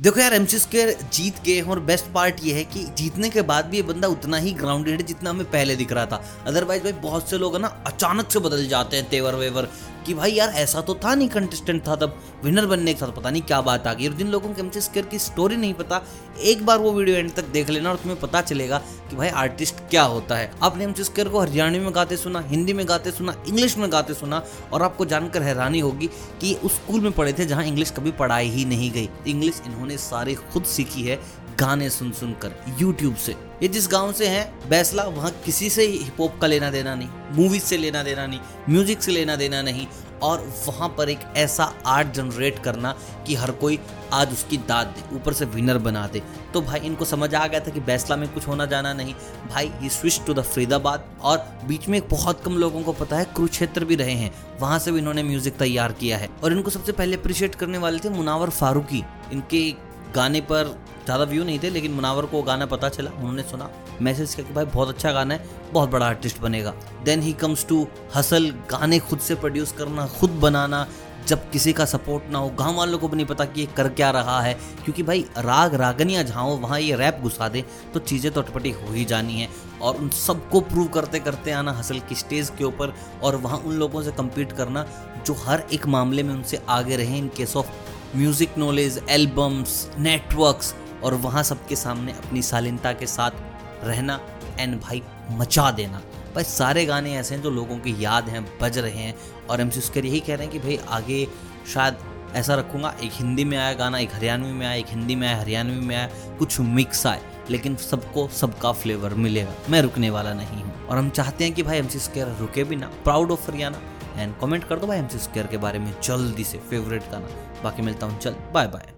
देखो यार स्क्र जीत गए और बेस्ट पार्ट ये है कि जीतने के बाद भी ये बंदा उतना ही ग्राउंडेड है जितना हमें पहले दिख रहा था। अदरवाइज़ भाई, बहुत से लोग है ना, अचानक से बदल जाते हैं तेवर वेवर। कि भाई यार, ऐसा तो था नहीं कंटेस्टेंट था तब। विनर बनने के साथ पता नहीं क्या बात आ गई। और जिन लोगों को एमसी स्क्र की स्टोरी नहीं पता, एक बार वो वीडियो एंड तक देख लेना और तुम्हें पता चलेगा कि भाई आर्टिस्ट क्या होता है। आपने एमसी स्क्र को हरियाणवी में गाते सुना, हिंदी में गाते सुना इंग्लिश में गाते सुना और आपको जानकर हैरानी होगी कि उस स्कूल में पढ़े थे जहाँ इंग्लिश कभी पढ़ाई ही नहीं गई। इंग्लिश इन्होंने सारी खुद सीखी है। गाने सुन सुन कर यूट्यूब से। ये जिस गाँव से हैं, बैसला, वहाँ किसी से हिप हॉप का लेना देना नहीं मूवीज़ से लेना देना नहीं म्यूज़िक से लेना देना नहीं, और वहाँ पर एक ऐसा आर्ट जनरेट करना कि हर कोई आज उसकी दाद दे, ऊपर से विनर बना दे। तो भाई, इनको समझ आ गया था कि बैसला में कुछ होना जाना नहीं। भाई, ये स्विच टू द फरीदाबाद, और बीच में बहुत कम लोगों को पता है, कुरुक्षेत्र भी रहे हैं। वहाँ से भी इन्होंने म्यूज़िक तैयार किया है। और इनको सबसे पहले अप्रिशिएट करने वाले थे मुनावर फारूकी। इनके गाने पर ज़्यादा व्यू नहीं थे, लेकिन मुनावर को गाना पता चला, उन्होंने सुना। मैसेज किया कि भाई, बहुत अच्छा गाना है, बहुत बड़ा आर्टिस्ट बनेगा। Then he comes to hustle गाने खुद से प्रोड्यूस करना, खुद बनाना, जब किसी का सपोर्ट ना हो। गाँव वालों को भी नहीं पता कि ये कर क्या रहा है, क्योंकि भाई, राग रागनिया हो वहाँ ये रैप घुसा दे तो चीज़ें तो अटपटी हो ही जानी है। और उन सबको प्रूव करते करते आना हसल की स्टेज के ऊपर, और वहाँ उन लोगों से कम्पीट करना, जो हर एक मामले में उनसे आगे रहे in case of music knowledge albums networks और वहाँ सबके सामने अपनी शालीनता के साथ रहना एंड भाई मचा देना। भाई सारे गाने ऐसे हैं जो लोगों की याद हैं, बज रहे हैं और एम सी यही कह रहे हैं कि भाई आगे शायद ऐसा रखूँगा, एक हिंदी में आया गाना, एक हरियाणवी में आया, एक हिंदी में आया, हरियाणवी में आया, कुछ मिक्स आए, लेकिन सबको सबका फ्लेवर मिलेगा। मैं रुकने वाला नहीं हूँ। और हम चाहते हैं कि भाई एम सी रुके भी ना proud of Haryana and comment कर दो भाई एम सी के बारे में जल्दी से फेवरेट गाना। बाकी मिलता हूँ, चल बाय बाय